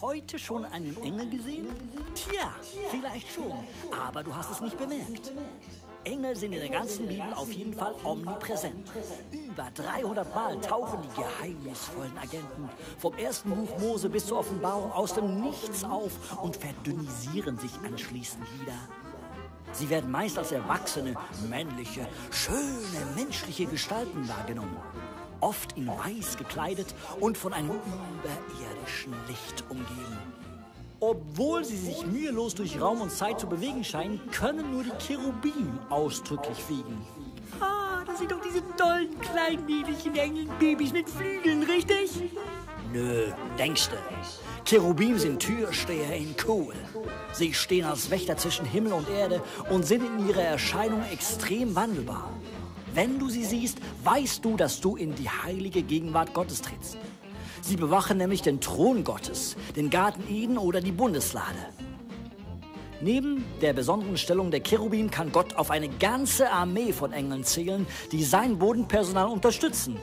Heute schon einen Engel gesehen? Tja, vielleicht schon, aber du hast es nicht bemerkt. Engel sind in der ganzen Bibel auf jeden Fall omnipräsent. Über 300 Mal tauchen die geheimnisvollen Agenten vom ersten Buch Mose bis zur Offenbarung aus dem Nichts auf und verdünnisieren sich anschließend wieder. Sie werden meist als erwachsene, männliche, schöne, menschliche Gestalten wahrgenommen. Oft in weiß gekleidet und von einem überirdischen Licht umgeben. Obwohl sie sich mühelos durch Raum und Zeit zu bewegen scheinen, können nur die Cherubim ausdrücklich fliegen. Ah, das sind doch diese tollen, kleinen, niedlichen Engelbabys mit Flügeln, richtig? Nö, denkst du. Cherubim sind Türsteher in Kohl. Sie stehen als Wächter zwischen Himmel und Erde und sind in ihrer Erscheinung extrem wandelbar. Wenn du sie siehst, weißt du, dass du in die heilige Gegenwart Gottes trittst. Sie bewachen nämlich den Thron Gottes, den Garten Eden oder die Bundeslade. Neben der besonderen Stellung der Cherubim kann Gott auf eine ganze Armee von Engeln zählen, die sein Bodenpersonal unterstützen.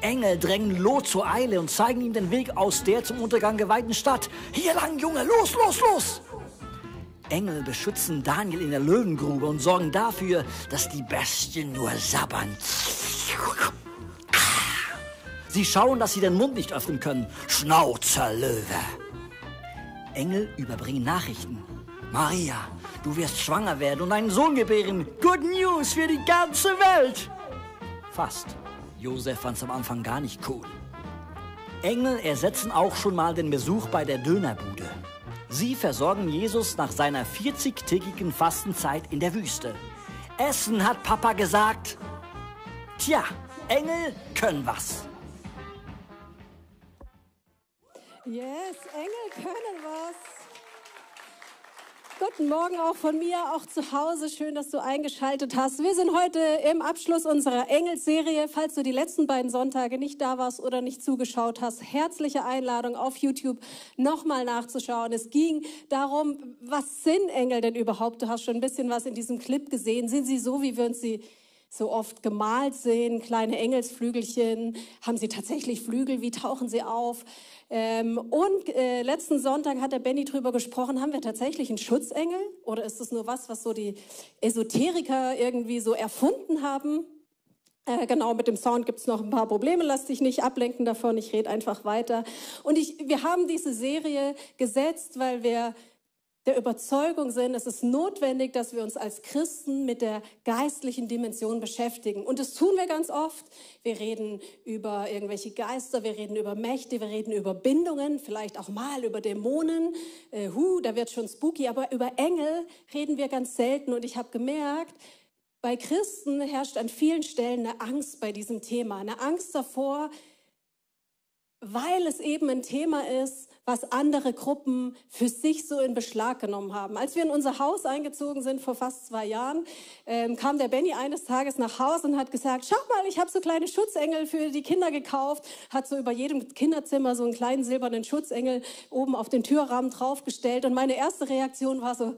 Engel drängen Lot zur Eile und zeigen ihm den Weg aus der zum Untergang geweihten Stadt. Hier lang, Junge, los, los, los! Engel beschützen Daniel in der Löwengrube und sorgen dafür, dass die Bestien nur sabbern. Sie schauen, dass sie den Mund nicht öffnen können. Schnauzer, Löwe. Engel überbringen Nachrichten. Maria, du wirst schwanger werden und einen Sohn gebären. Good News für die ganze Welt. Fast. Josef fand's am Anfang gar nicht cool. Engel ersetzen auch schon mal den Besuch bei der Dönerbude. Sie versorgen Jesus nach seiner 40-tägigen Fastenzeit in der Wüste. Essen hat Papa gesagt. Tja, Engel können was. Yes, Engel können was. Guten Morgen auch von mir, auch zu Hause. Schön, dass du eingeschaltet hast. Wir sind heute im Abschluss unserer Engelsserie. Falls du die letzten beiden Sonntage nicht da warst oder nicht zugeschaut hast, herzliche Einladung auf YouTube nochmal nachzuschauen. Es ging darum, was sind Engel denn überhaupt? Du hast schon ein bisschen was in diesem Clip gesehen. Sind sie so, wie wir uns sie so oft gemalt sehen, kleine Engelsflügelchen? Haben sie tatsächlich Flügel? Wie tauchen sie auf? Ähm, und äh, letzten Sonntag hat der Benny drüber gesprochen, haben wir tatsächlich einen Schutzengel? Oder ist das nur was, was so die Esoteriker irgendwie so erfunden haben? Äh, genau, mit dem Sound gibt's noch ein paar Probleme. Lass dich nicht ablenken davon. Ich rede einfach weiter. Und ich, wir haben diese Serie gesetzt, weil wir der Überzeugung sind, es ist notwendig, dass wir uns als Christen mit der geistlichen Dimension beschäftigen. Und das tun wir ganz oft. Wir reden über irgendwelche Geister, wir reden über Mächte, wir reden über Bindungen, vielleicht auch mal über Dämonen. Äh, hu, da wird schon spooky. Aber über Engel reden wir ganz selten. Und ich habe gemerkt, bei Christen herrscht an vielen Stellen eine Angst bei diesem Thema. Eine Angst davor, weil es eben ein Thema ist, was andere Gruppen für sich so in Beschlag genommen haben. Als wir in unser Haus eingezogen sind vor fast zwei Jahren, ähm, kam der Benny eines Tages nach Hause und hat gesagt, schau mal, ich habe so kleine Schutzengel für die Kinder gekauft, hat so über jedem Kinderzimmer so einen kleinen silbernen Schutzengel oben auf den Türrahmen draufgestellt und meine erste Reaktion war so,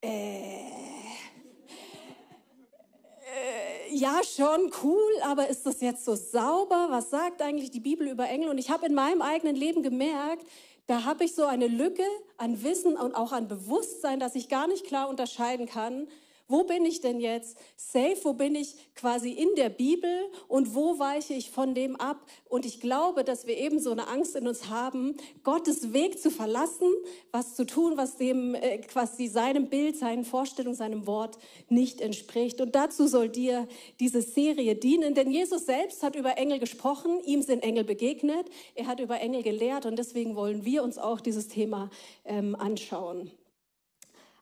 äh, ja, schon cool, aber ist das jetzt so sauber? Was sagt eigentlich die Bibel über Engel? Und ich habe in meinem eigenen Leben gemerkt, da habe ich so eine Lücke an Wissen und auch an Bewusstsein, dass ich gar nicht klar unterscheiden kann, wo bin ich denn jetzt safe? Wo bin ich quasi in der Bibel? Und wo weiche ich von dem ab? Und ich glaube, dass wir eben so eine Angst in uns haben, Gottes Weg zu verlassen, was zu tun, was dem, äh, quasi seinem Bild, seinen Vorstellungen, seinem Wort nicht entspricht. Und dazu soll dir diese Serie dienen, denn Jesus selbst hat über Engel gesprochen, ihm sind Engel begegnet, er hat über Engel gelehrt und deswegen wollen wir uns auch dieses Thema ähm, anschauen.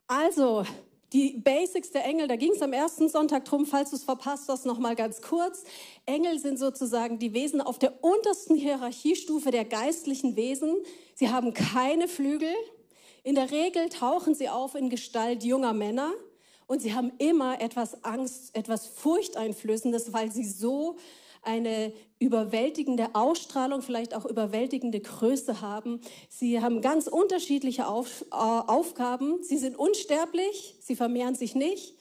Also, die Basics der Engel, da ging es am ersten Sonntag drum, falls du es verpasst hast, noch mal ganz kurz. Engel sind sozusagen die Wesen auf der untersten Hierarchiestufe der geistlichen Wesen. Sie haben keine Flügel. In der Regel tauchen sie auf in Gestalt junger Männer und sie haben immer etwas Angst, etwas Furchteinflößendes, weil sie so eine überwältigende Ausstrahlung, vielleicht auch überwältigende Größe haben. Sie haben ganz unterschiedliche Auf, äh, Aufgaben. Sie sind unsterblich, sie vermehren sich nicht.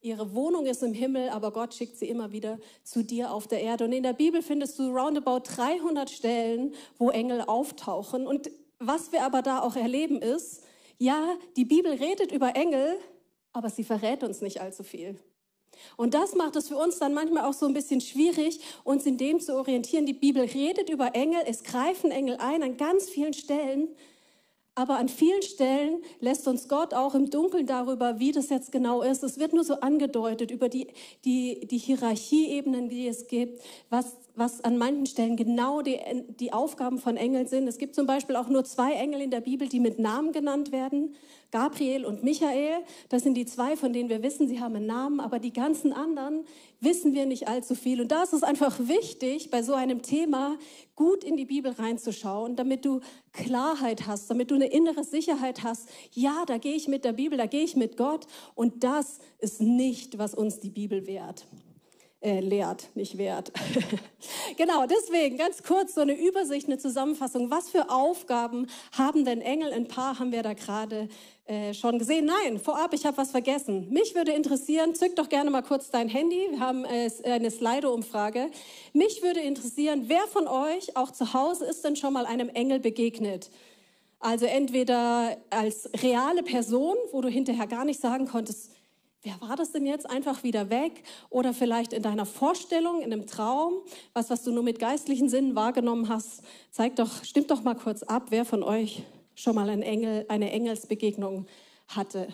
Ihre Wohnung ist im Himmel, aber Gott schickt sie immer wieder zu dir auf der Erde. Und in der Bibel findest du roundabout 300 Stellen, wo Engel auftauchen. Und was wir aber da auch erleben ist, ja, die Bibel redet über Engel, aber sie verrät uns nicht allzu viel. Und das macht es für uns dann manchmal auch so ein bisschen schwierig, uns in dem zu orientieren. Die Bibel redet über Engel, es greifen Engel ein an ganz vielen Stellen, aber an vielen Stellen lässt uns Gott auch im Dunkeln darüber, wie das jetzt genau ist. Es wird nur so angedeutet über die, die, die Hierarchieebenen, die es gibt, was, was an manchen Stellen genau die, die Aufgaben von Engeln sind. Es gibt zum Beispiel auch nur zwei Engel in der Bibel, die mit Namen genannt werden. Gabriel und Michael, das sind die zwei, von denen wir wissen, sie haben einen Namen, aber die ganzen anderen wissen wir nicht allzu viel. Und da ist es einfach wichtig, bei so einem Thema gut in die Bibel reinzuschauen, damit du Klarheit hast, damit du eine innere Sicherheit hast. Ja, da gehe ich mit der Bibel, da gehe ich mit Gott. Und das ist nicht, was uns die Bibel wehrt äh, lehrt, nicht wert. genau, deswegen ganz kurz so eine Übersicht, eine Zusammenfassung. Was für Aufgaben haben denn Engel? Ein paar haben wir da gerade äh, schon gesehen. Nein, vorab, ich habe was vergessen. Mich würde interessieren, zück doch gerne mal kurz dein Handy. Wir haben äh, eine Slido-Umfrage. Mich würde interessieren, wer von euch auch zu Hause ist denn schon mal einem Engel begegnet? Also entweder als reale Person, wo du hinterher gar nicht sagen konntest, wer war das denn jetzt? Einfach wieder weg oder vielleicht in deiner Vorstellung, in einem Traum, was, was du nur mit geistlichen Sinnen wahrgenommen hast. Zeig doch, stimmt doch mal kurz ab, wer von euch schon mal einen Engel, eine Engelsbegegnung hatte.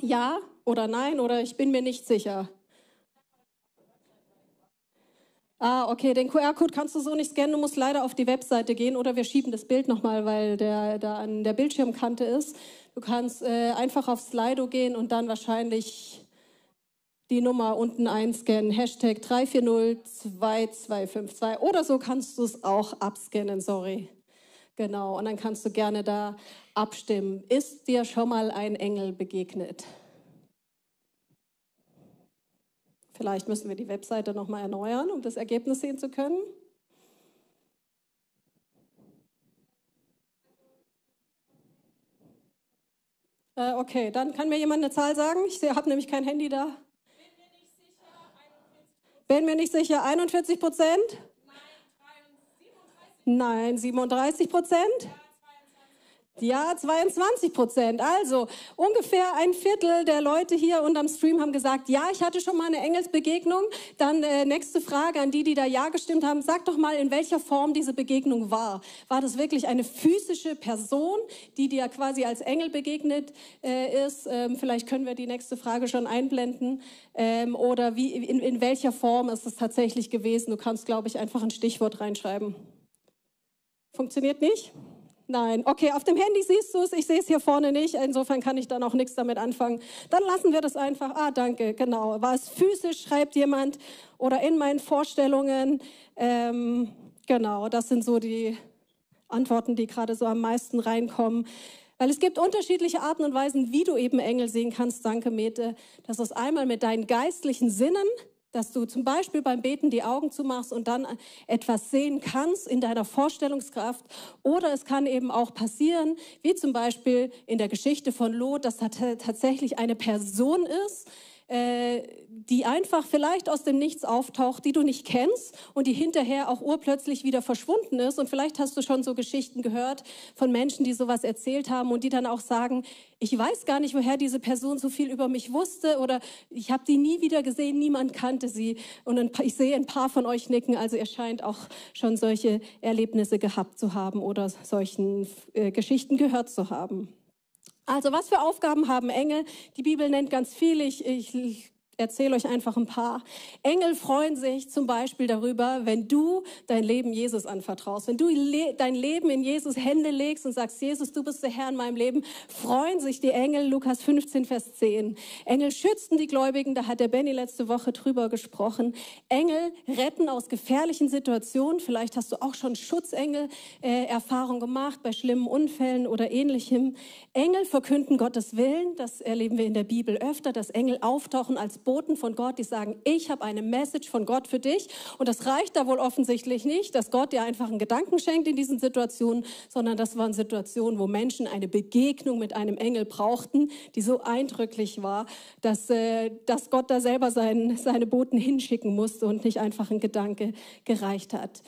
Ja oder nein oder ich bin mir nicht sicher. Ah, okay, den QR-Code kannst du so nicht scannen, du musst leider auf die Webseite gehen oder wir schieben das Bild nochmal, weil der da an der Bildschirmkante ist. Du kannst äh, einfach auf Slido gehen und dann wahrscheinlich die Nummer unten einscannen, Hashtag 34022252 oder so kannst du es auch abscannen, sorry. Genau, und dann kannst du gerne da abstimmen. Ist dir schon mal ein Engel begegnet? Vielleicht müssen wir die Webseite nochmal erneuern, um das Ergebnis sehen zu können. Äh, okay, dann kann mir jemand eine Zahl sagen. Ich habe nämlich kein Handy da. Bin mir nicht sicher, 41 Prozent? Nein, 37 Prozent? Ja, 22 Prozent. Also ungefähr ein Viertel der Leute hier unterm Stream haben gesagt, ja, ich hatte schon mal eine Engelsbegegnung. Dann äh, nächste Frage an die, die da ja gestimmt haben. Sag doch mal, in welcher Form diese Begegnung war. War das wirklich eine physische Person, die dir quasi als Engel begegnet äh, ist? Ähm, vielleicht können wir die nächste Frage schon einblenden. Ähm, oder wie, in, in welcher Form ist es tatsächlich gewesen? Du kannst, glaube ich, einfach ein Stichwort reinschreiben. Funktioniert nicht? Nein. Okay, auf dem Handy siehst du es, ich sehe es hier vorne nicht, insofern kann ich dann auch nichts damit anfangen. Dann lassen wir das einfach. Ah, danke, genau. War es physisch, schreibt jemand, oder in meinen Vorstellungen? Ähm, genau, das sind so die Antworten, die gerade so am meisten reinkommen. Weil es gibt unterschiedliche Arten und Weisen, wie du eben Engel sehen kannst. Danke, Mete. Das ist einmal mit deinen geistlichen Sinnen, dass du zum Beispiel beim Beten die Augen zumachst und dann etwas sehen kannst in deiner Vorstellungskraft. Oder es kann eben auch passieren, wie zum Beispiel in der Geschichte von Lot, dass da tatsächlich eine Person ist, die einfach vielleicht aus dem Nichts auftaucht, die du nicht kennst und die hinterher auch urplötzlich wieder verschwunden ist. Und vielleicht hast du schon so Geschichten gehört von Menschen, die sowas erzählt haben und die dann auch sagen, ich weiß gar nicht, woher diese Person so viel über mich wusste oder ich habe die nie wieder gesehen, niemand kannte sie. Und ich sehe ein paar von euch nicken, also ihr scheint auch schon solche Erlebnisse gehabt zu haben oder solchen äh, Geschichten gehört zu haben. Also was für Aufgaben haben Engel? Die Bibel nennt ganz viele. Ich, ich erzähle euch einfach ein paar. Engel freuen sich zum Beispiel darüber, wenn du dein Leben Jesus anvertraust. Wenn du dein Leben in Jesus Hände legst und sagst, Jesus, du bist der Herr in meinem Leben, freuen sich die Engel. Lukas 15, Vers 10. Engel schützen die Gläubigen, da hat der Benny letzte Woche drüber gesprochen. Engel retten aus gefährlichen Situationen. Vielleicht hast du auch schon Schutzengel-Erfahrung äh, gemacht bei schlimmen Unfällen oder ähnlichem. Engel verkünden Gottes Willen. Das erleben wir in der Bibel öfter, dass Engel auftauchen als Boten von Gott, die sagen, ich habe eine Message von Gott für dich. Und das reicht da wohl offensichtlich nicht, dass Gott dir einfach einen Gedanken schenkt in diesen Situationen, sondern das waren Situationen, wo Menschen eine Begegnung mit einem Engel brauchten, die so eindrücklich war, dass, äh, dass Gott da selber sein, seine Boten hinschicken musste und nicht einfach ein Gedanke gereicht hat.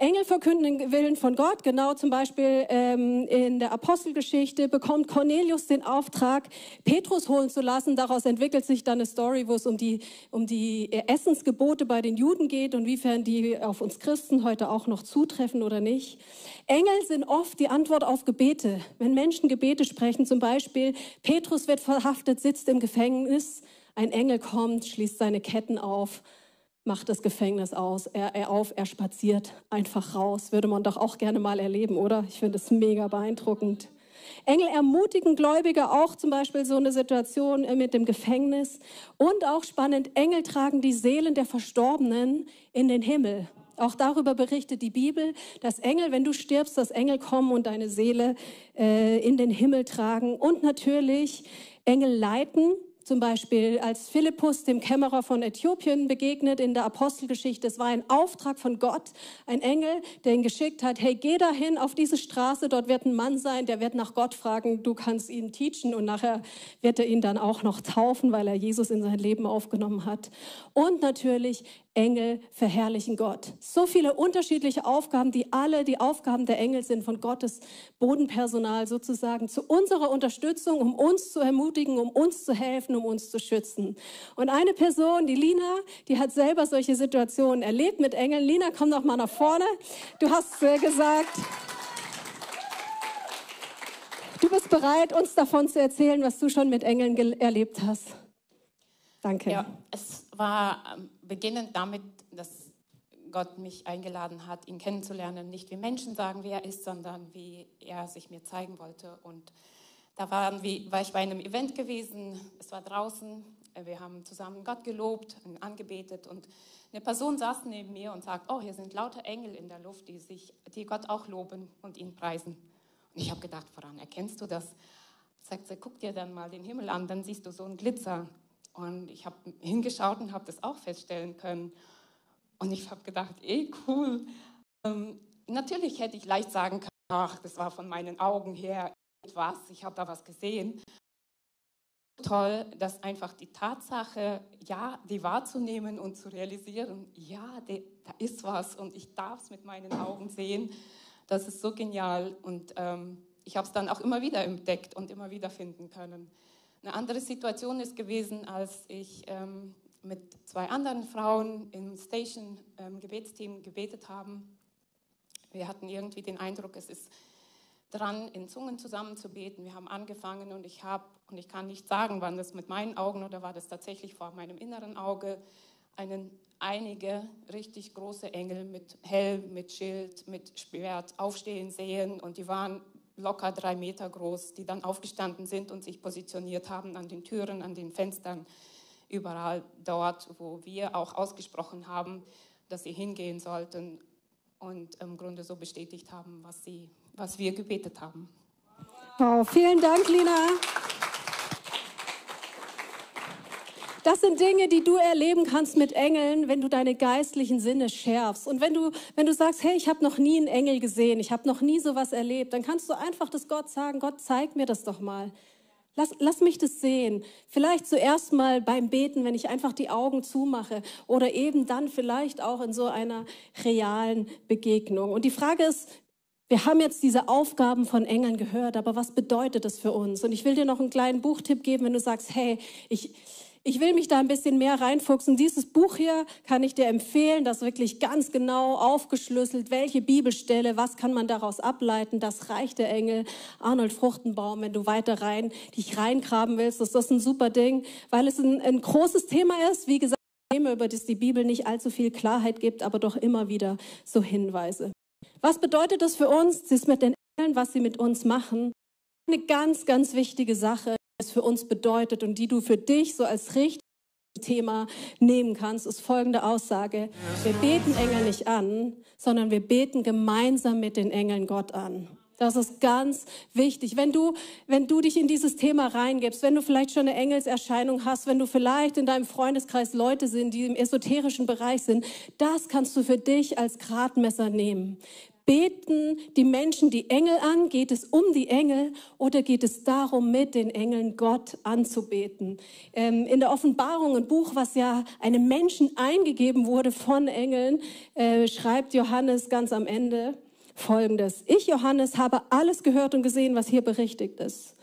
Engel verkünden den Willen von Gott. Genau zum Beispiel ähm, in der Apostelgeschichte bekommt Cornelius den Auftrag, Petrus holen zu lassen. Daraus entwickelt sich dann eine Story, wo es um die, um die Essensgebote bei den Juden geht und wiefern die auf uns Christen heute auch noch zutreffen oder nicht. Engel sind oft die Antwort auf Gebete. Wenn Menschen Gebete sprechen, zum Beispiel Petrus wird verhaftet, sitzt im Gefängnis, ein Engel kommt, schließt seine Ketten auf macht das Gefängnis aus, er, er auf, er spaziert einfach raus. Würde man doch auch gerne mal erleben, oder? Ich finde es mega beeindruckend. Engel ermutigen Gläubige auch zum Beispiel so eine Situation mit dem Gefängnis. Und auch spannend, Engel tragen die Seelen der Verstorbenen in den Himmel. Auch darüber berichtet die Bibel, dass Engel, wenn du stirbst, dass Engel kommen und deine Seele äh, in den Himmel tragen. Und natürlich Engel leiten zum Beispiel, als Philippus dem Kämmerer von Äthiopien begegnet in der Apostelgeschichte, es war ein Auftrag von Gott, ein Engel, der ihn geschickt hat, hey, geh dahin auf diese Straße, dort wird ein Mann sein, der wird nach Gott fragen, du kannst ihn teachen und nachher wird er ihn dann auch noch taufen, weil er Jesus in sein Leben aufgenommen hat. Und natürlich Engel verherrlichen Gott. So viele unterschiedliche Aufgaben, die alle die Aufgaben der Engel sind, von Gottes Bodenpersonal sozusagen zu unserer Unterstützung, um uns zu ermutigen, um uns zu helfen, um uns zu schützen. Und eine Person, die Lina, die hat selber solche Situationen erlebt mit Engeln. Lina, komm doch mal nach vorne. Du hast äh, gesagt, du bist bereit, uns davon zu erzählen, was du schon mit Engeln erlebt hast. Danke. Ja, es war ähm, beginnend damit, dass Gott mich eingeladen hat, ihn kennenzulernen. Nicht wie Menschen sagen, wer er ist, sondern wie er sich mir zeigen wollte. Und da waren wir, war ich bei einem Event gewesen. Es war draußen. Wir haben zusammen Gott gelobt und angebetet. Und eine Person saß neben mir und sagt: Oh, hier sind lauter Engel in der Luft, die, sich, die Gott auch loben und ihn preisen. Und ich habe gedacht: Voran, erkennst du das? Sagt sie: Guck dir dann mal den Himmel an, dann siehst du so einen Glitzer. Und ich habe hingeschaut und habe das auch feststellen können. Und ich habe gedacht, eh cool. Ähm, natürlich hätte ich leicht sagen können, ach, das war von meinen Augen her etwas, ich habe da was gesehen. Toll, dass einfach die Tatsache, ja, die wahrzunehmen und zu realisieren, ja, de, da ist was und ich darf es mit meinen Augen sehen, das ist so genial. Und ähm, ich habe es dann auch immer wieder entdeckt und immer wieder finden können. Eine andere Situation ist gewesen, als ich ähm, mit zwei anderen Frauen im Station-Gebetsteam ähm, gebetet haben. Wir hatten irgendwie den Eindruck, es ist dran, in Zungen zusammen zu beten. Wir haben angefangen und ich habe, und ich kann nicht sagen, wann das mit meinen Augen oder war das tatsächlich vor meinem inneren Auge, einen, einige richtig große Engel mit Helm, mit Schild, mit Schwert aufstehen sehen und die waren locker drei Meter groß, die dann aufgestanden sind und sich positioniert haben an den Türen, an den Fenstern, überall dort, wo wir auch ausgesprochen haben, dass sie hingehen sollten und im Grunde so bestätigt haben, was, sie, was wir gebetet haben. Wow, vielen Dank, Lina. Das sind Dinge, die du erleben kannst mit Engeln, wenn du deine geistlichen Sinne schärfst. Und wenn du, wenn du sagst, hey, ich habe noch nie einen Engel gesehen, ich habe noch nie sowas erlebt, dann kannst du einfach das Gott sagen, Gott, zeig mir das doch mal. Lass, lass mich das sehen. Vielleicht zuerst mal beim Beten, wenn ich einfach die Augen zumache oder eben dann vielleicht auch in so einer realen Begegnung. Und die Frage ist, wir haben jetzt diese Aufgaben von Engeln gehört, aber was bedeutet das für uns? Und ich will dir noch einen kleinen Buchtipp geben, wenn du sagst, hey, ich, ich will mich da ein bisschen mehr reinfuchsen. Dieses Buch hier kann ich dir empfehlen, das wirklich ganz genau aufgeschlüsselt, welche Bibelstelle, was kann man daraus ableiten, das Reich der Engel, Arnold Fruchtenbaum, wenn du weiter rein, dich reingraben willst, ist das ein super Ding, weil es ein, ein großes Thema ist, wie gesagt, Thema, über das die Bibel nicht allzu viel Klarheit gibt, aber doch immer wieder so Hinweise. Was bedeutet das für uns? Das ist mit den Engeln, was sie mit uns machen. Eine ganz, ganz wichtige Sache es für uns bedeutet und die du für dich so als richtiges Thema nehmen kannst, ist folgende Aussage. Wir beten Engel nicht an, sondern wir beten gemeinsam mit den Engeln Gott an. Das ist ganz wichtig. Wenn du, wenn du dich in dieses Thema reingibst, wenn du vielleicht schon eine Engelserscheinung hast, wenn du vielleicht in deinem Freundeskreis Leute sind, die im esoterischen Bereich sind, das kannst du für dich als Gradmesser nehmen. Beten die Menschen die Engel an? Geht es um die Engel oder geht es darum, mit den Engeln Gott anzubeten? Ähm, in der Offenbarung, ein Buch, was ja einem Menschen eingegeben wurde von Engeln, äh, schreibt Johannes ganz am Ende, Folgendes. Ich, Johannes, habe alles gehört und gesehen, was hier berichtigt ist.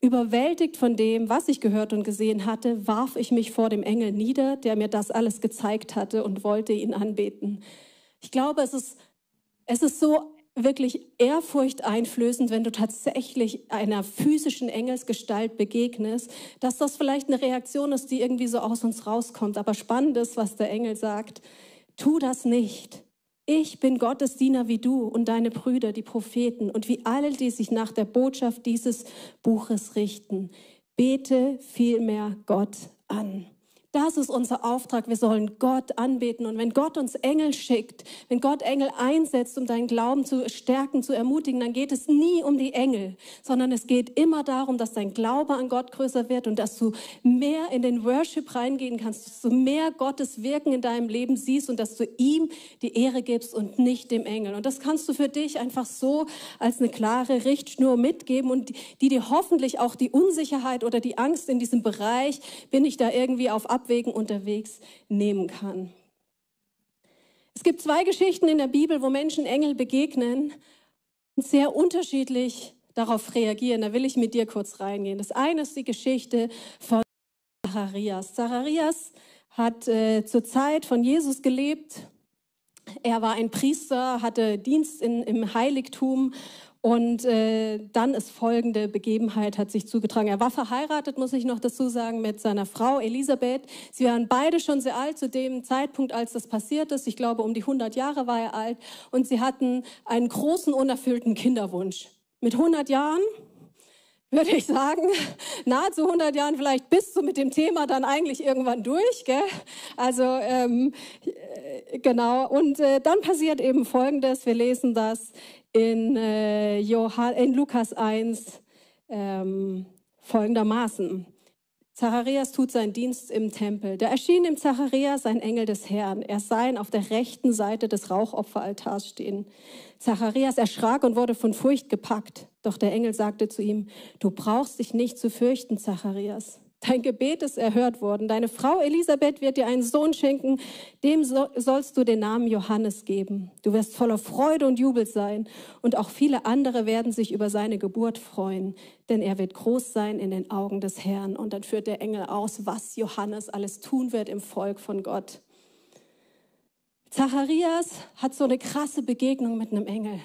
Überwältigt von dem, was ich gehört und gesehen hatte, warf ich mich vor dem Engel nieder, der mir das alles gezeigt hatte und wollte ihn anbeten. Ich glaube, es ist, es ist so wirklich ehrfurchteinflößend, wenn du tatsächlich einer physischen Engelsgestalt begegnest, dass das vielleicht eine Reaktion ist, die irgendwie so aus uns rauskommt. Aber spannend ist, was der Engel sagt. Tu das nicht. Ich bin Gottes Diener wie du und deine Brüder, die Propheten und wie alle, die sich nach der Botschaft dieses Buches richten. Bete vielmehr Gott an. Das ist unser Auftrag. Wir sollen Gott anbeten. Und wenn Gott uns Engel schickt, wenn Gott Engel einsetzt, um deinen Glauben zu stärken, zu ermutigen, dann geht es nie um die Engel, sondern es geht immer darum, dass dein Glaube an Gott größer wird und dass du mehr in den Worship reingehen kannst, dass du mehr Gottes Wirken in deinem Leben siehst und dass du ihm die Ehre gibst und nicht dem Engel. Und das kannst du für dich einfach so als eine klare Richtschnur mitgeben und die dir hoffentlich auch die Unsicherheit oder die Angst in diesem Bereich, bin ich da irgendwie auf Ab Abwägen unterwegs nehmen kann. Es gibt zwei Geschichten in der Bibel, wo Menschen Engel begegnen und sehr unterschiedlich darauf reagieren. Da will ich mit dir kurz reingehen. Das eine ist die Geschichte von Zacharias. Zacharias hat äh, zur Zeit von Jesus gelebt. Er war ein Priester, hatte Dienst in, im Heiligtum und äh, dann ist folgende Begebenheit hat sich zugetragen. Er war verheiratet, muss ich noch dazu sagen, mit seiner Frau Elisabeth. Sie waren beide schon sehr alt zu dem Zeitpunkt, als das passiert ist. Ich glaube, um die 100 Jahre war er alt. Und sie hatten einen großen, unerfüllten Kinderwunsch. Mit 100 Jahren würde ich sagen, nahezu 100 Jahren vielleicht bist du mit dem Thema dann eigentlich irgendwann durch. Gell? Also ähm, äh, genau. Und äh, dann passiert eben Folgendes. Wir lesen das in, äh, Johann, in Lukas 1 ähm, folgendermaßen. Zacharias tut seinen Dienst im Tempel. Da erschien dem Zacharias ein Engel des Herrn. Er sah ihn auf der rechten Seite des Rauchopferaltars stehen. Zacharias erschrak und wurde von Furcht gepackt. Doch der Engel sagte zu ihm, du brauchst dich nicht zu fürchten, Zacharias. Dein Gebet ist erhört worden. Deine Frau Elisabeth wird dir einen Sohn schenken, dem sollst du den Namen Johannes geben. Du wirst voller Freude und Jubel sein und auch viele andere werden sich über seine Geburt freuen, denn er wird groß sein in den Augen des Herrn. Und dann führt der Engel aus, was Johannes alles tun wird im Volk von Gott. Zacharias hat so eine krasse Begegnung mit einem Engel.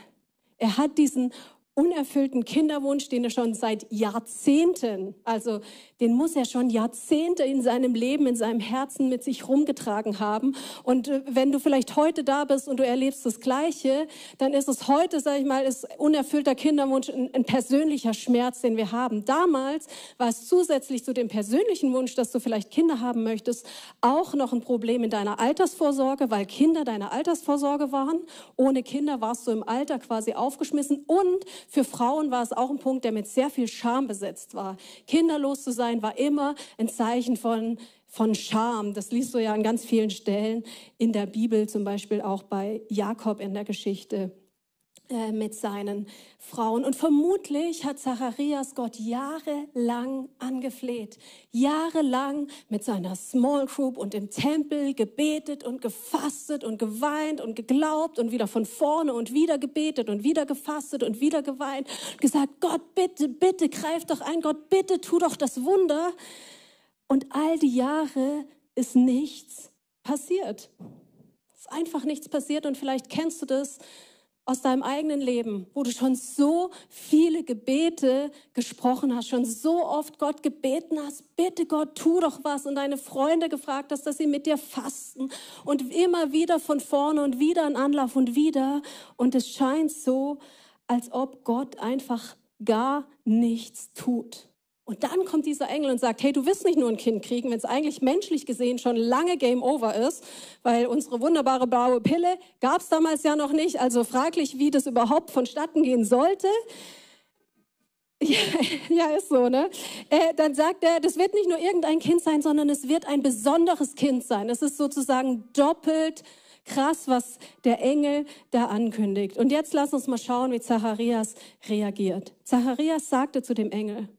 Er hat diesen unerfüllten Kinderwunsch, den er schon seit Jahrzehnten, also den muss er schon Jahrzehnte in seinem Leben, in seinem Herzen mit sich rumgetragen haben. Und äh, wenn du vielleicht heute da bist und du erlebst das Gleiche, dann ist es heute, sage ich mal, ist unerfüllter Kinderwunsch ein, ein persönlicher Schmerz, den wir haben. Damals war es zusätzlich zu dem persönlichen Wunsch, dass du vielleicht Kinder haben möchtest, auch noch ein Problem in deiner Altersvorsorge, weil Kinder deine Altersvorsorge waren. Ohne Kinder warst du im Alter quasi aufgeschmissen und für Frauen war es auch ein Punkt, der mit sehr viel Scham besetzt war. Kinderlos zu sein war immer ein Zeichen von von Scham. Das liest du ja an ganz vielen Stellen in der Bibel, zum Beispiel auch bei Jakob in der Geschichte. Äh, mit seinen Frauen. Und vermutlich hat Zacharias Gott jahrelang angefleht, jahrelang mit seiner Small Group und im Tempel gebetet und gefastet und geweint und geglaubt und wieder von vorne und wieder gebetet und wieder gefastet und wieder geweint und gesagt, Gott, bitte, bitte, greif doch ein, Gott, bitte, tu doch das Wunder. Und all die Jahre ist nichts passiert. Es ist einfach nichts passiert und vielleicht kennst du das aus deinem eigenen Leben, wo du schon so viele Gebete gesprochen hast, schon so oft Gott gebeten hast, bitte Gott, tu doch was. Und deine Freunde gefragt hast, dass sie mit dir fasten. Und immer wieder von vorne und wieder ein Anlauf und wieder. Und es scheint so, als ob Gott einfach gar nichts tut. Und dann kommt dieser Engel und sagt, hey, du wirst nicht nur ein Kind kriegen, wenn es eigentlich menschlich gesehen schon lange Game Over ist, weil unsere wunderbare blaue Pille gab es damals ja noch nicht, also fraglich, wie das überhaupt vonstatten gehen sollte. Ja, ja, ist so, ne? Äh, dann sagt er, das wird nicht nur irgendein Kind sein, sondern es wird ein besonderes Kind sein. Es ist sozusagen doppelt krass, was der Engel da ankündigt. Und jetzt lass uns mal schauen, wie Zacharias reagiert. Zacharias sagte zu dem Engel,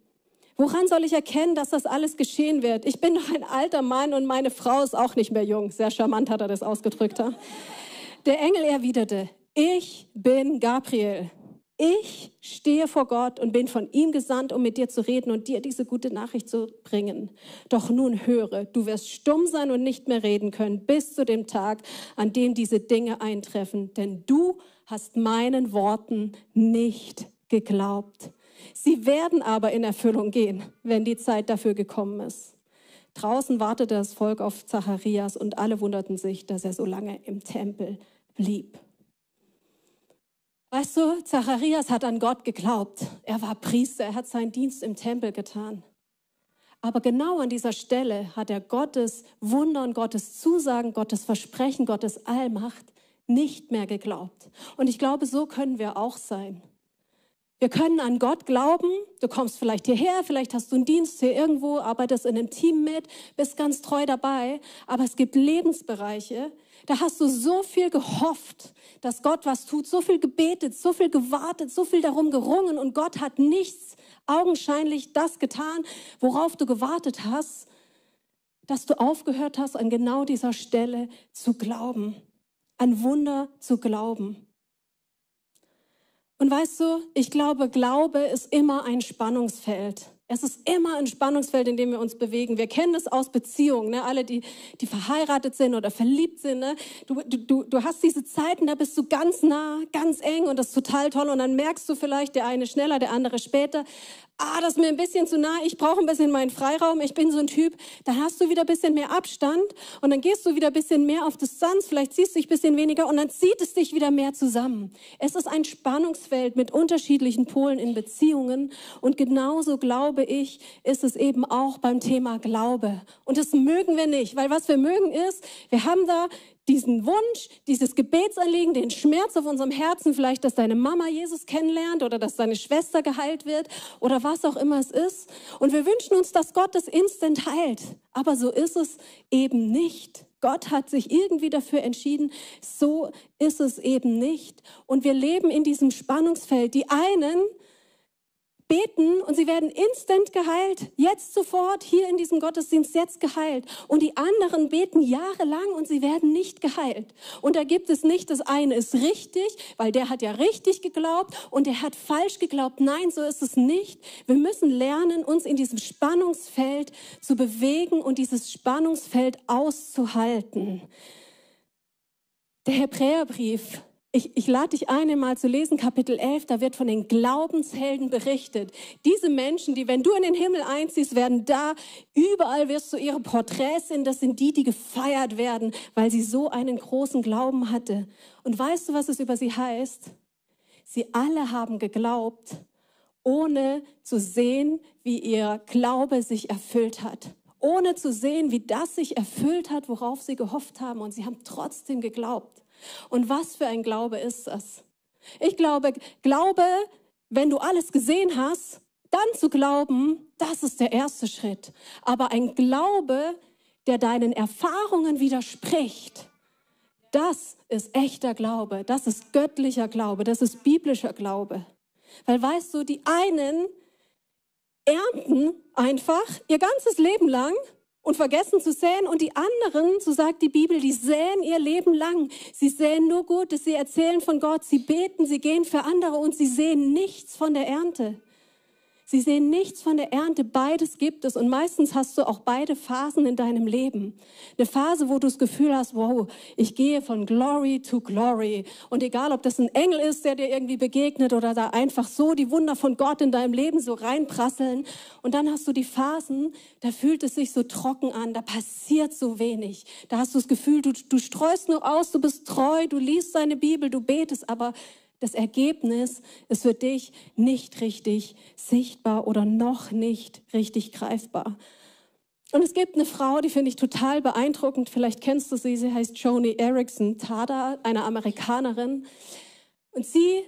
Woran soll ich erkennen, dass das alles geschehen wird? Ich bin doch ein alter Mann und meine Frau ist auch nicht mehr jung. Sehr charmant hat er das ausgedrückt. Der Engel erwiderte, ich bin Gabriel. Ich stehe vor Gott und bin von ihm gesandt, um mit dir zu reden und dir diese gute Nachricht zu bringen. Doch nun höre, du wirst stumm sein und nicht mehr reden können bis zu dem Tag, an dem diese Dinge eintreffen, denn du hast meinen Worten nicht geglaubt. Sie werden aber in Erfüllung gehen, wenn die Zeit dafür gekommen ist. Draußen wartete das Volk auf Zacharias und alle wunderten sich, dass er so lange im Tempel blieb. Weißt du, Zacharias hat an Gott geglaubt. Er war Priester, er hat seinen Dienst im Tempel getan. Aber genau an dieser Stelle hat er Gottes Wunder und Gottes Zusagen, Gottes Versprechen, Gottes Allmacht nicht mehr geglaubt. Und ich glaube, so können wir auch sein. Wir können an Gott glauben. Du kommst vielleicht hierher, vielleicht hast du einen Dienst hier irgendwo, arbeitest in einem Team mit, bist ganz treu dabei. Aber es gibt Lebensbereiche, da hast du so viel gehofft, dass Gott was tut, so viel gebetet, so viel gewartet, so viel darum gerungen und Gott hat nichts augenscheinlich das getan, worauf du gewartet hast, dass du aufgehört hast, an genau dieser Stelle zu glauben, an Wunder zu glauben. Und weißt du, ich glaube, Glaube ist immer ein Spannungsfeld. Es ist immer ein Spannungsfeld, in dem wir uns bewegen. Wir kennen das aus Beziehungen. Ne? Alle, die, die verheiratet sind oder verliebt sind. Ne? Du, du, du hast diese Zeiten, da bist du ganz nah, ganz eng und das ist total toll. Und dann merkst du vielleicht, der eine schneller, der andere später ah, das ist mir ein bisschen zu nah, ich brauche ein bisschen meinen Freiraum, ich bin so ein Typ, dann hast du wieder ein bisschen mehr Abstand und dann gehst du wieder ein bisschen mehr auf Distanz, vielleicht ziehst du dich ein bisschen weniger und dann zieht es dich wieder mehr zusammen. Es ist ein Spannungsfeld mit unterschiedlichen Polen in Beziehungen und genauso glaube ich, ist es eben auch beim Thema Glaube. Und das mögen wir nicht, weil was wir mögen ist, wir haben da diesen Wunsch, dieses Gebetsanliegen, den Schmerz auf unserem Herzen, vielleicht, dass deine Mama Jesus kennenlernt oder dass deine Schwester geheilt wird oder was auch immer es ist. Und wir wünschen uns, dass Gott das instant heilt. Aber so ist es eben nicht. Gott hat sich irgendwie dafür entschieden, so ist es eben nicht. Und wir leben in diesem Spannungsfeld. Die einen beten und sie werden instant geheilt. Jetzt sofort, hier in diesem Gottesdienst, jetzt geheilt. Und die anderen beten jahrelang und sie werden nicht geheilt. Und da gibt es nicht, das eine ist richtig, weil der hat ja richtig geglaubt und der hat falsch geglaubt. Nein, so ist es nicht. Wir müssen lernen, uns in diesem Spannungsfeld zu bewegen und dieses Spannungsfeld auszuhalten. Der Hebräerbrief ich, ich lade dich ein, einmal zu lesen, Kapitel 11, da wird von den Glaubenshelden berichtet. Diese Menschen, die, wenn du in den Himmel einziehst, werden da, überall wirst du ihre Porträts sehen, das sind die, die gefeiert werden, weil sie so einen großen Glauben hatte. Und weißt du, was es über sie heißt? Sie alle haben geglaubt, ohne zu sehen, wie ihr Glaube sich erfüllt hat ohne zu sehen, wie das sich erfüllt hat, worauf sie gehofft haben. Und sie haben trotzdem geglaubt. Und was für ein Glaube ist das? Ich glaube, Glaube, wenn du alles gesehen hast, dann zu glauben, das ist der erste Schritt. Aber ein Glaube, der deinen Erfahrungen widerspricht, das ist echter Glaube, das ist göttlicher Glaube, das ist biblischer Glaube. Weil weißt du, die einen ernten einfach ihr ganzes Leben lang und vergessen zu säen. Und die anderen, so sagt die Bibel, die säen ihr Leben lang. Sie säen nur Gutes, sie erzählen von Gott, sie beten, sie gehen für andere und sie sehen nichts von der Ernte. Sie sehen nichts von der Ernte. Beides gibt es. Und meistens hast du auch beide Phasen in deinem Leben. Eine Phase, wo du das Gefühl hast, wow, ich gehe von Glory to Glory. Und egal, ob das ein Engel ist, der dir irgendwie begegnet oder da einfach so die Wunder von Gott in deinem Leben so reinprasseln. Und dann hast du die Phasen, da fühlt es sich so trocken an, da passiert so wenig. Da hast du das Gefühl, du, du streust nur aus, du bist treu, du liest deine Bibel, du betest, aber Das Ergebnis ist für dich nicht richtig sichtbar oder noch nicht richtig greifbar. Und es gibt eine Frau, die finde ich total beeindruckend. Vielleicht kennst du sie. Sie heißt Joni Erickson Tada, eine Amerikanerin. Und sie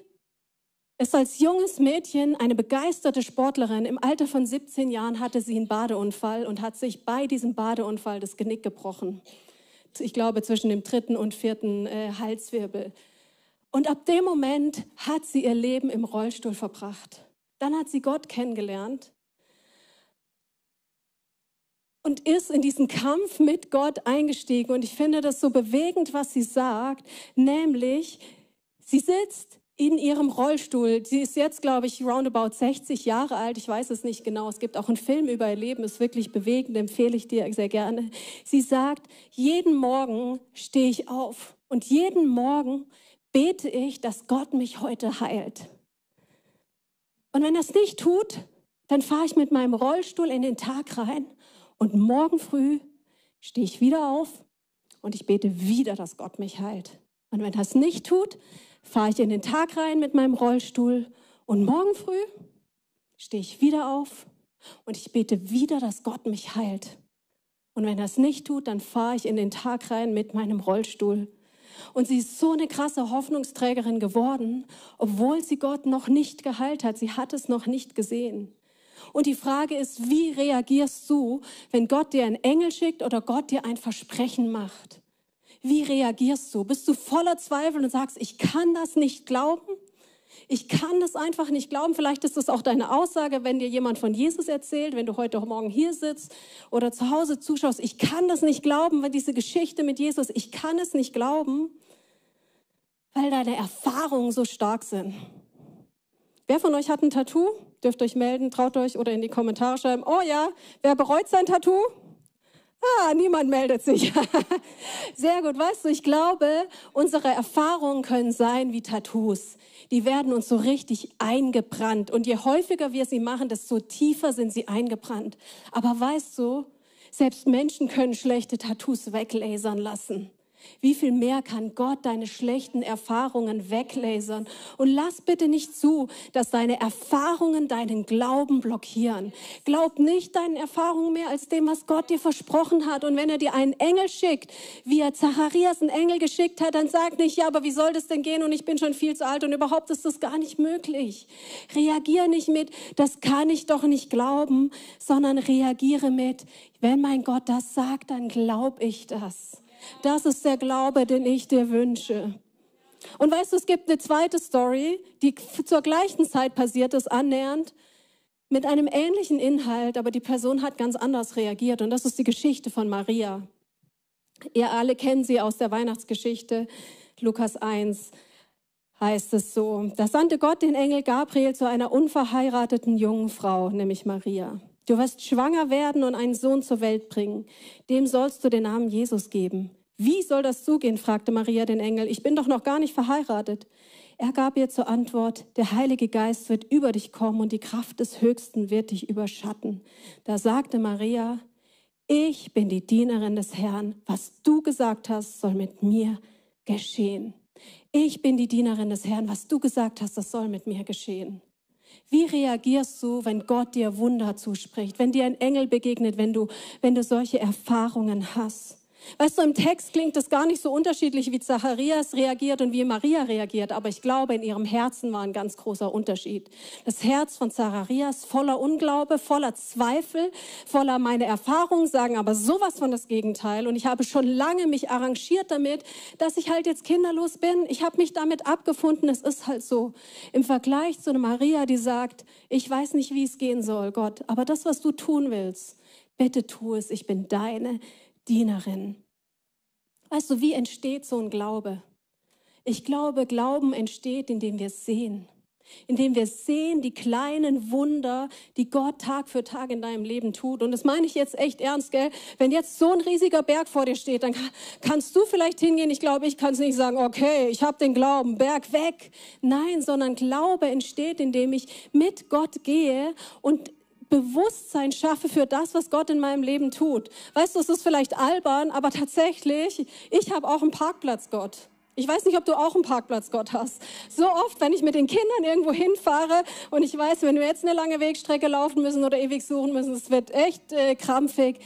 ist als junges Mädchen eine begeisterte Sportlerin. Im Alter von 17 Jahren hatte sie einen Badeunfall und hat sich bei diesem Badeunfall das Genick gebrochen. Ich glaube zwischen dem dritten und vierten äh, Halswirbel. Und ab dem Moment hat sie ihr Leben im Rollstuhl verbracht. Dann hat sie Gott kennengelernt und ist in diesen Kampf mit Gott eingestiegen. Und ich finde das so bewegend, was sie sagt, nämlich sie sitzt in ihrem Rollstuhl. Sie ist jetzt, glaube ich, roundabout 60 Jahre alt. Ich weiß es nicht genau. Es gibt auch einen Film über ihr Leben, ist wirklich bewegend, empfehle ich dir sehr gerne. Sie sagt, jeden Morgen stehe ich auf und jeden Morgen bete ich, dass Gott mich heute heilt. Und wenn er es nicht tut, dann fahre ich mit meinem Rollstuhl in den Tag rein und morgen früh stehe ich wieder auf und ich bete wieder, dass Gott mich heilt. Und wenn er es nicht tut, fahre ich in den Tag rein mit meinem Rollstuhl und morgen früh stehe ich wieder auf und ich bete wieder, dass Gott mich heilt. Und wenn er es nicht tut, dann fahre ich in den Tag rein mit meinem Rollstuhl. Und sie ist so eine krasse Hoffnungsträgerin geworden, obwohl sie Gott noch nicht geheilt hat. Sie hat es noch nicht gesehen. Und die Frage ist, wie reagierst du, wenn Gott dir einen Engel schickt oder Gott dir ein Versprechen macht? Wie reagierst du? Bist du voller Zweifel und sagst, ich kann das nicht glauben? Ich kann das einfach nicht glauben. Vielleicht ist das auch deine Aussage, wenn dir jemand von Jesus erzählt, wenn du heute Morgen hier sitzt oder zu Hause zuschaust. Ich kann das nicht glauben, weil diese Geschichte mit Jesus, ich kann es nicht glauben, weil deine Erfahrungen so stark sind. Wer von euch hat ein Tattoo? Dürft euch melden, traut euch oder in die Kommentare schreiben. Oh ja, wer bereut sein Tattoo? Ah, niemand meldet sich. Sehr gut, weißt du, ich glaube, unsere Erfahrungen können sein wie Tattoos. Die werden uns so richtig eingebrannt. Und je häufiger wir sie machen, desto tiefer sind sie eingebrannt. Aber weißt du, selbst Menschen können schlechte Tattoos weglasern lassen. Wie viel mehr kann Gott deine schlechten Erfahrungen weglasern? Und lass bitte nicht zu, dass deine Erfahrungen deinen Glauben blockieren. Glaub nicht deinen Erfahrungen mehr als dem, was Gott dir versprochen hat. Und wenn er dir einen Engel schickt, wie er Zacharias einen Engel geschickt hat, dann sag nicht, ja, aber wie soll das denn gehen? Und ich bin schon viel zu alt und überhaupt ist das gar nicht möglich. Reagiere nicht mit, das kann ich doch nicht glauben, sondern reagiere mit, wenn mein Gott das sagt, dann glaub ich das. Das ist der Glaube, den ich dir wünsche. Und weißt du, es gibt eine zweite Story, die zur gleichen Zeit passiert ist, annähernd, mit einem ähnlichen Inhalt, aber die Person hat ganz anders reagiert. Und das ist die Geschichte von Maria. Ihr alle kennen sie aus der Weihnachtsgeschichte, Lukas 1 heißt es so. Da sandte Gott den Engel Gabriel zu einer unverheirateten jungen Frau, nämlich Maria. Du wirst schwanger werden und einen Sohn zur Welt bringen. Dem sollst du den Namen Jesus geben. Wie soll das zugehen? fragte Maria den Engel. Ich bin doch noch gar nicht verheiratet. Er gab ihr zur Antwort, der Heilige Geist wird über dich kommen und die Kraft des Höchsten wird dich überschatten. Da sagte Maria, ich bin die Dienerin des Herrn. Was du gesagt hast, soll mit mir geschehen. Ich bin die Dienerin des Herrn. Was du gesagt hast, das soll mit mir geschehen. Wie reagierst du, wenn Gott dir Wunder zuspricht, wenn dir ein Engel begegnet, wenn du, wenn du solche Erfahrungen hast? Weißt du, im Text klingt es gar nicht so unterschiedlich, wie Zacharias reagiert und wie Maria reagiert, aber ich glaube, in ihrem Herzen war ein ganz großer Unterschied. Das Herz von Zacharias voller Unglaube, voller Zweifel, voller meine Erfahrungen sagen aber sowas von das Gegenteil und ich habe schon lange mich arrangiert damit, dass ich halt jetzt kinderlos bin. Ich habe mich damit abgefunden, es ist halt so. Im Vergleich zu einer Maria, die sagt, ich weiß nicht, wie es gehen soll, Gott, aber das, was du tun willst, bitte tu es, ich bin deine Dienerin. Weißt du, wie entsteht so ein Glaube? Ich glaube, Glauben entsteht, indem wir sehen. Indem wir sehen die kleinen Wunder, die Gott Tag für Tag in deinem Leben tut. Und das meine ich jetzt echt ernst, gell? Wenn jetzt so ein riesiger Berg vor dir steht, dann kannst du vielleicht hingehen. Ich glaube, ich kann es nicht sagen, okay, ich habe den Glauben, Berg weg. Nein, sondern Glaube entsteht, indem ich mit Gott gehe und Bewusstsein schaffe für das, was Gott in meinem Leben tut. Weißt du, es ist vielleicht albern, aber tatsächlich, ich habe auch einen Parkplatz, Gott. Ich weiß nicht, ob du auch einen Parkplatz Gott hast. So oft, wenn ich mit den Kindern irgendwo hinfahre und ich weiß, wenn wir jetzt eine lange Wegstrecke laufen müssen oder ewig suchen müssen, es wird echt äh, krampfig,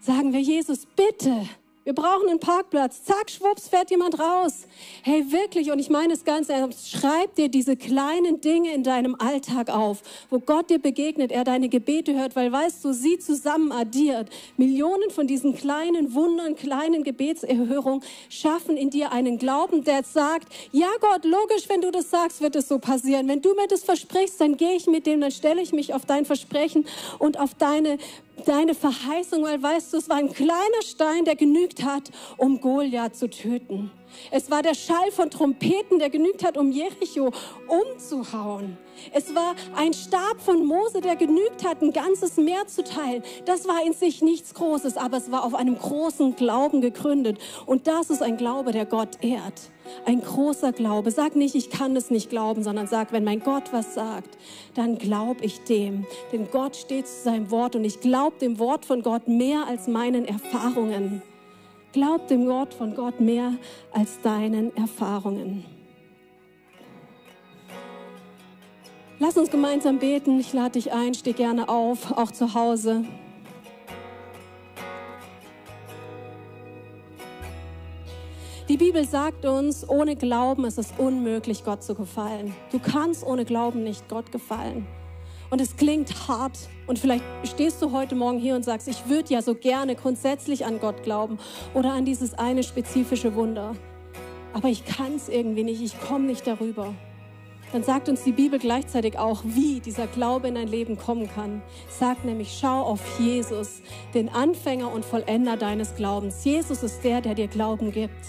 sagen wir, Jesus, bitte, wir brauchen einen Parkplatz. Zack, schwupps, fährt jemand raus. Hey, wirklich, und ich meine es ganz ernst, schreib dir diese kleinen Dinge in deinem Alltag auf, wo Gott dir begegnet, er deine Gebete hört, weil weißt du, sie zusammen addiert. Millionen von diesen kleinen Wundern, kleinen Gebetserhörungen schaffen in dir einen Glauben, der sagt, ja Gott, logisch, wenn du das sagst, wird es so passieren. Wenn du mir das versprichst, dann gehe ich mit dem, dann stelle ich mich auf dein Versprechen und auf deine deine Verheißung, weil weißt du, es war ein kleiner Stein, der genügt hat, um Goliath zu töten. Es war der Schall von Trompeten, der genügt hat, um Jericho umzuhauen. Es war ein Stab von Mose, der genügt hat, ein ganzes Meer zu teilen. Das war in sich nichts Großes, aber es war auf einem großen Glauben gegründet. Und das ist ein Glaube, der Gott ehrt. Ein großer Glaube. Sag nicht, ich kann es nicht glauben, sondern sag, wenn mein Gott was sagt, dann glaub ich dem. Denn Gott steht zu seinem Wort und ich glaube dem Wort von Gott mehr als meinen Erfahrungen. Glaub dem Wort von Gott mehr als deinen Erfahrungen. Lass uns gemeinsam beten. Ich lade dich ein, steh gerne auf, auch zu Hause. Die Bibel sagt uns, ohne Glauben ist es unmöglich, Gott zu gefallen. Du kannst ohne Glauben nicht Gott gefallen. Und es klingt hart. Und vielleicht stehst du heute Morgen hier und sagst, ich würde ja so gerne grundsätzlich an Gott glauben oder an dieses eine spezifische Wunder. Aber ich kann es irgendwie nicht, ich komme nicht darüber. Dann sagt uns die Bibel gleichzeitig auch, wie dieser Glaube in dein Leben kommen kann. Sagt nämlich, schau auf Jesus, den Anfänger und Vollender deines Glaubens. Jesus ist der, der dir Glauben gibt.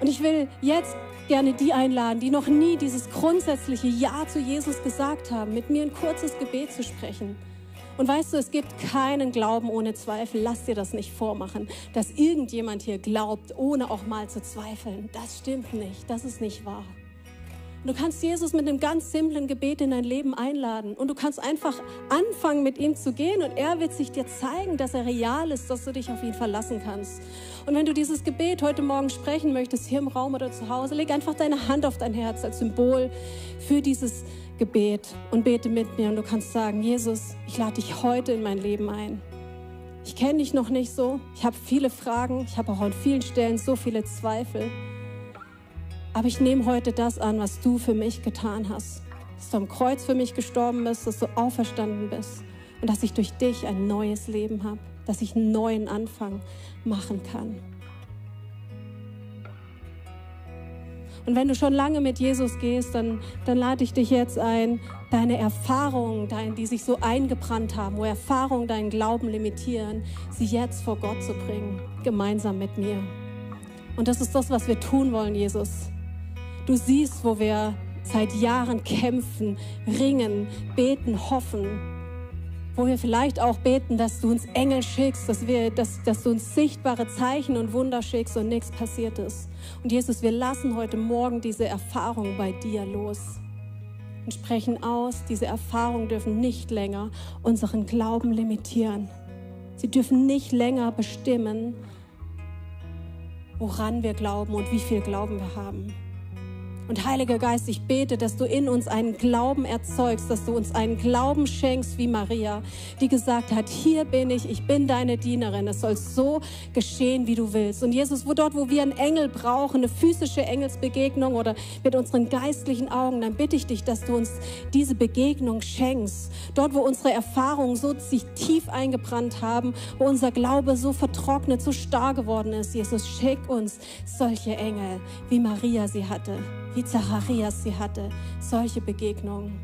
Und ich will jetzt gerne die einladen, die noch nie dieses grundsätzliche Ja zu Jesus gesagt haben, mit mir ein kurzes Gebet zu sprechen. Und weißt du, es gibt keinen Glauben ohne Zweifel. Lass dir das nicht vormachen, dass irgendjemand hier glaubt, ohne auch mal zu zweifeln. Das stimmt nicht. Das ist nicht wahr. Du kannst Jesus mit einem ganz simplen Gebet in dein Leben einladen. Und du kannst einfach anfangen, mit ihm zu gehen. Und er wird sich dir zeigen, dass er real ist, dass du dich auf ihn verlassen kannst. Und wenn du dieses Gebet heute Morgen sprechen möchtest, hier im Raum oder zu Hause, leg einfach deine Hand auf dein Herz als Symbol für dieses Gebet und bete mit mir. Und du kannst sagen, Jesus, ich lade dich heute in mein Leben ein. Ich kenne dich noch nicht so. Ich habe viele Fragen. Ich habe auch an vielen Stellen so viele Zweifel. Aber ich nehme heute das an, was du für mich getan hast. Dass du am Kreuz für mich gestorben bist, dass du auferstanden bist und dass ich durch dich ein neues Leben habe, dass ich einen neuen Anfang machen kann. Und wenn du schon lange mit Jesus gehst, dann, dann lade ich dich jetzt ein, deine Erfahrungen, dein, die sich so eingebrannt haben, wo Erfahrungen deinen Glauben limitieren, sie jetzt vor Gott zu bringen, gemeinsam mit mir. Und das ist das, was wir tun wollen, Jesus. Du siehst, wo wir seit Jahren kämpfen, ringen, beten, hoffen. Wo wir vielleicht auch beten, dass du uns Engel schickst, dass, wir, dass, dass du uns sichtbare Zeichen und Wunder schickst und nichts passiert ist. Und Jesus, wir lassen heute Morgen diese Erfahrung bei dir los und sprechen aus, diese Erfahrungen dürfen nicht länger unseren Glauben limitieren. Sie dürfen nicht länger bestimmen, woran wir glauben und wie viel Glauben wir haben. Und Heiliger Geist, ich bete, dass du in uns einen Glauben erzeugst, dass du uns einen Glauben schenkst wie Maria, die gesagt hat, hier bin ich, ich bin deine Dienerin, es soll so geschehen, wie du willst. Und Jesus, wo dort, wo wir einen Engel brauchen, eine physische Engelsbegegnung oder mit unseren geistlichen Augen, dann bitte ich dich, dass du uns diese Begegnung schenkst. Dort, wo unsere Erfahrungen so sich tief eingebrannt haben, wo unser Glaube so vertrocknet, so starr geworden ist, Jesus, schick uns solche Engel, wie Maria sie hatte wie Zacharias sie hatte, solche Begegnungen.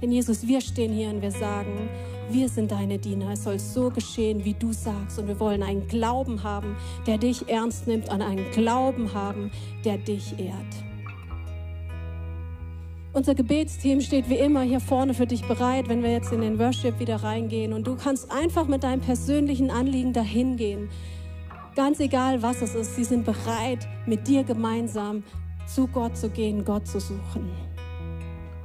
Denn Jesus, wir stehen hier und wir sagen, wir sind deine Diener. Es soll so geschehen, wie du sagst. Und wir wollen einen Glauben haben, der dich ernst nimmt, an einen Glauben haben, der dich ehrt. Unser Gebetsteam steht wie immer hier vorne für dich bereit, wenn wir jetzt in den Worship wieder reingehen. Und du kannst einfach mit deinem persönlichen Anliegen dahin gehen. Ganz egal, was es ist, sie sind bereit, mit dir gemeinsam zu Gott zu gehen, Gott zu suchen.